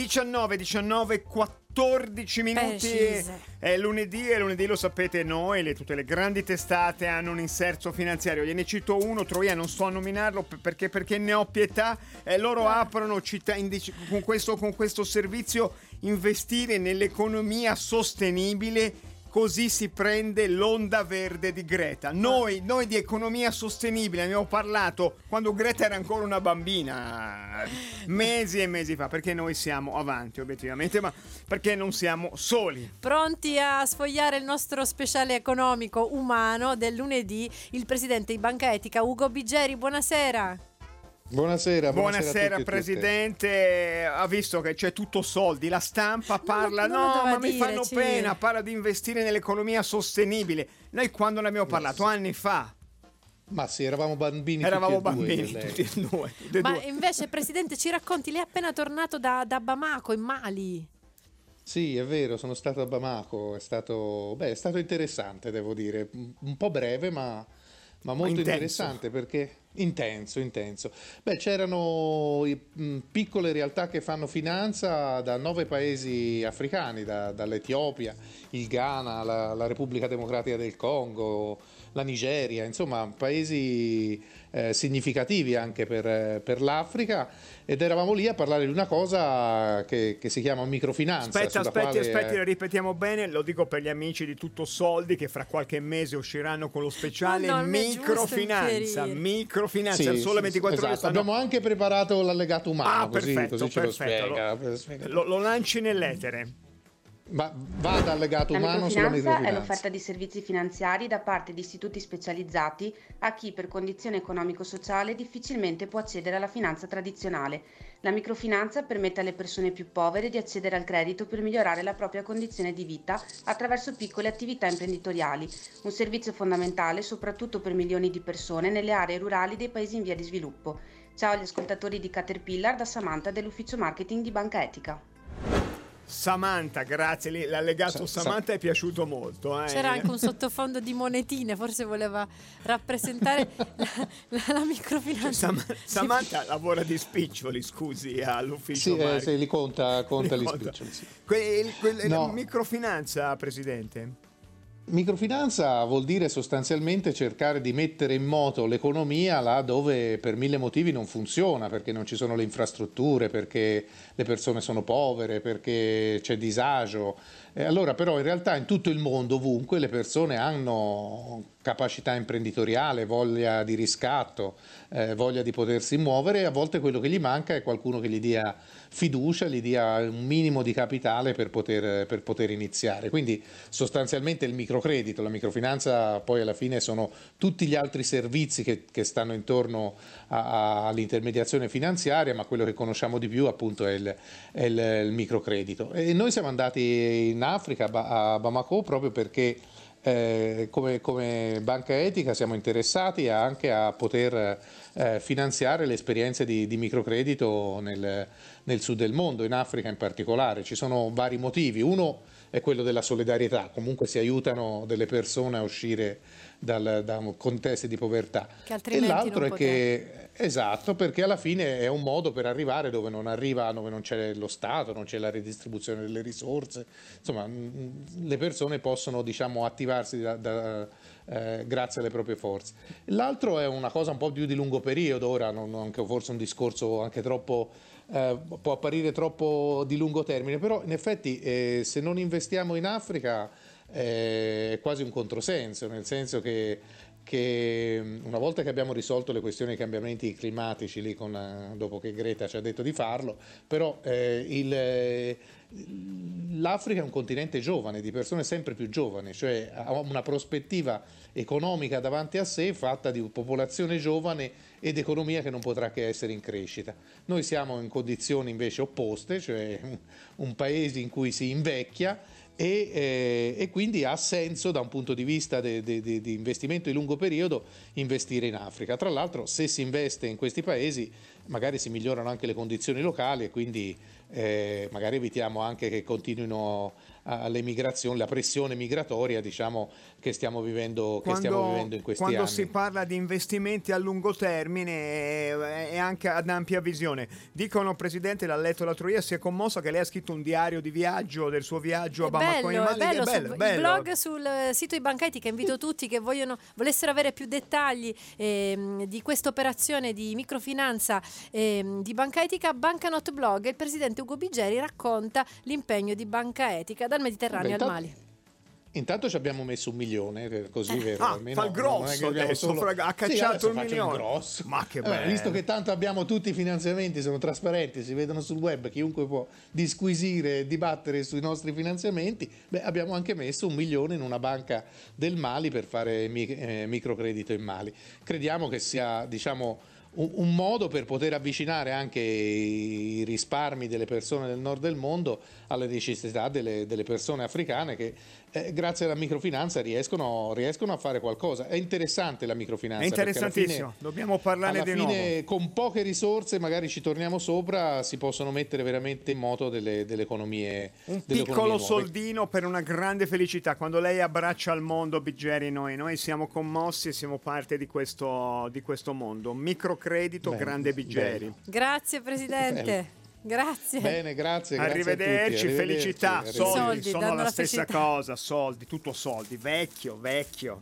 19, 19, 14 minuti. È lunedì e lunedì lo sapete noi, le- tutte le grandi testate hanno un inserto finanziario. Gliene cito uno, Troia, non sto a nominarlo perché, perché ne ho pietà. Eh, loro aprono città indici- con, questo, con questo servizio investire nell'economia sostenibile. Così si prende l'onda verde di Greta. Noi, noi di economia sostenibile abbiamo parlato quando Greta era ancora una bambina, mesi e mesi fa, perché noi siamo avanti obiettivamente, ma perché non siamo soli. Pronti a sfogliare il nostro speciale economico umano del lunedì, il presidente di Banca Etica Ugo Bigeri. Buonasera. Buonasera, buonasera, Buonasera tutti. Presidente, ha visto che c'è tutto soldi, la stampa parla, no doveva ma mi dire, fanno ci- pena, parla di investire nell'economia sostenibile. Noi quando ne abbiamo parlato? Anni fa, Ma sì, eravamo bambini eravamo tutti e due, bambini, lei. tutti e due. tutti Ma due. invece, presidente, ci racconti, lei è appena tornato da, da Bamako, in Mali. Sì, è vero, sono stato a Bamako, è stato, beh, è stato interessante, devo dire, un po' breve, ma, ma molto Intenso. interessante perché intenso, intenso. Beh, c'erano piccole realtà che fanno finanza da nove paesi africani, da- dall'Etiopia, il Ghana, la, la Repubblica Democratica del Congo, la Nigeria, insomma, paesi eh, significativi anche per, per l'Africa ed eravamo lì a parlare di una cosa che, che si chiama microfinanza. Aspetta, sulla aspetti, quale, aspetti, lo ripetiamo bene, lo dico per gli amici di Tutto Soldi che fra qualche mese usciranno con lo speciale No, microfinanza, microfinanza, Sì, al sole sì, 24 ore esatto. stanno- Abbiamo anche preparato l'allegato umano, Ah, così, perfetto, così ce perfetto. lo spiega. lo, lo lanci nell'etere. Ma vada allegato La umano sulla microfinanza è l'offerta di servizi finanziari da parte di istituti specializzati a chi per condizione economico-sociale difficilmente può accedere alla finanza tradizionale. La microfinanza permette alle persone più povere di accedere al credito per migliorare la propria condizione di vita attraverso piccole attività imprenditoriali, un servizio fondamentale soprattutto per milioni di persone nelle aree rurali dei paesi in via di sviluppo. Ciao agli ascoltatori di Caterpillar da Samantha dell'ufficio marketing di Banca Etica. Samantha, grazie, l'allegato Sa- Samantha è piaciuto molto. eh. C'era anche un sottofondo di monetine, forse voleva rappresentare la, la- la microfinanza. Sam- Samantha lavora di spiccioli, scusi, all'ufficio Sì, eh, sì, li conta, conta Li gli conta. spiccioli. sì. Que- quel- No. la microfinanza, Presidente? Microfinanza vuol dire sostanzialmente cercare di mettere in moto l'economia là dove per mille motivi non funziona, perché non ci sono le infrastrutture, perché le persone sono povere, perché c'è disagio. Allora però in realtà in tutto il mondo, ovunque, le persone hanno capacità imprenditoriale, voglia di riscatto, eh, voglia di potersi muovere a volte quello che gli manca è qualcuno che gli dia fiducia, gli dia un minimo di capitale per poter, per poter iniziare. Quindi sostanzialmente il microcredito, la microfinanza poi alla fine sono tutti gli altri servizi che, che stanno intorno all'intermediazione finanziaria, ma quello che conosciamo di più appunto è il, è il- il microcredito. E noi siamo andati in Africa, a Bamako, proprio perché eh, come, come banca etica siamo interessati anche a poter eh, finanziare le esperienze di, di microcredito nel, nel sud del mondo, in Africa in particolare. Ci sono vari motivi. Uno è quello della solidarietà, comunque si aiutano delle persone a uscire dal, da contesti di povertà. Che E l'altro è che, esatto, perché alla fine è un modo per arrivare dove non arriva, dove non c'è lo Stato, non c'è la redistribuzione delle risorse, insomma, le persone possono, diciamo, attivarsi da- da- eh, grazie alle proprie forze. L'altro è una cosa un po' più di lungo periodo, ora non, forse un discorso anche troppo, eh, può apparire troppo di lungo termine, però in effetti eh, se non investiamo in Africa è quasi un controsenso, nel senso che, che una volta che abbiamo risolto le questioni dei cambiamenti climatici, lì con, eh, dopo che Greta ci ha detto di farlo, però eh, il, eh, l'Africa è un continente giovane, di persone sempre più giovani, cioè ha una prospettiva economica davanti a sé fatta di popolazione giovane ed economia che non potrà che essere in crescita. Noi siamo in condizioni invece opposte, cioè un, un paese in cui si invecchia e, eh, e quindi ha senso da un punto di vista di investimento di lungo periodo investire in Africa. Tra l'altro se si investe in questi paesi magari si migliorano anche le condizioni locali e quindi eh, magari evitiamo anche che continuino la pressione migratoria diciamo, che, stiamo vivendo, quando, che stiamo vivendo in questi quando anni. si parla di investimenti a lungo termine e anche ad ampia visione. Dicono, Presidente, l'ha letto l'altro ieri, si è commossa che lei ha scritto un diario di viaggio, del suo viaggio È a Bamako bello, in Mali. è bello, è bello, su- bello. il blog sul sito di Banchetica invito tutti che vogliono, volessero avere più dettagli ehm, di questa operazione di microfinanza ehm, di Banca Etica Bancanot Blog il presidente Ugo Bigeri racconta l'impegno di Banca Etica dal Mediterraneo Beh, al Mali Intanto ci abbiamo messo un milione, eh, così vero? Ah, almeno fa il grosso adesso, fra- ha Sì, cacciato adesso il milione. grosso. Ma che Vabbè, bello. visto che tanto abbiamo tutti i finanziamenti, sono trasparenti, si vedono sul web, chiunque può disquisire e dibattere sui nostri finanziamenti, beh, abbiamo anche messo un milione in una banca del Mali per fare mi- eh, microcredito in Mali. Crediamo che sia, diciamo, un, un modo per poter avvicinare anche i risparmi delle persone del nord del mondo alle necessità delle, delle persone africane che eh, grazie alla microfinanza riescono, riescono a fare qualcosa. È interessante la microfinanza. È interessantissimo, fine- dobbiamo parlarne alla di fine, nuovo. con poche risorse, magari ci torniamo sopra, si possono mettere veramente in moto delle, delle economie. Un delle piccolo economie soldino per una grande felicità. Quando lei abbraccia il mondo, Biggeri, noi, noi siamo commossi e siamo parte di questo, di questo mondo. Microcredito, Bene, grande Biggeri. grazie presidente grazie Bene, grazie. grazie a Arrivederci, tutti, felicità, arrivederci, soldi, Soldi, sono la la stessa felicità. cosa, soldi, tutto soldi, vecchio, vecchio.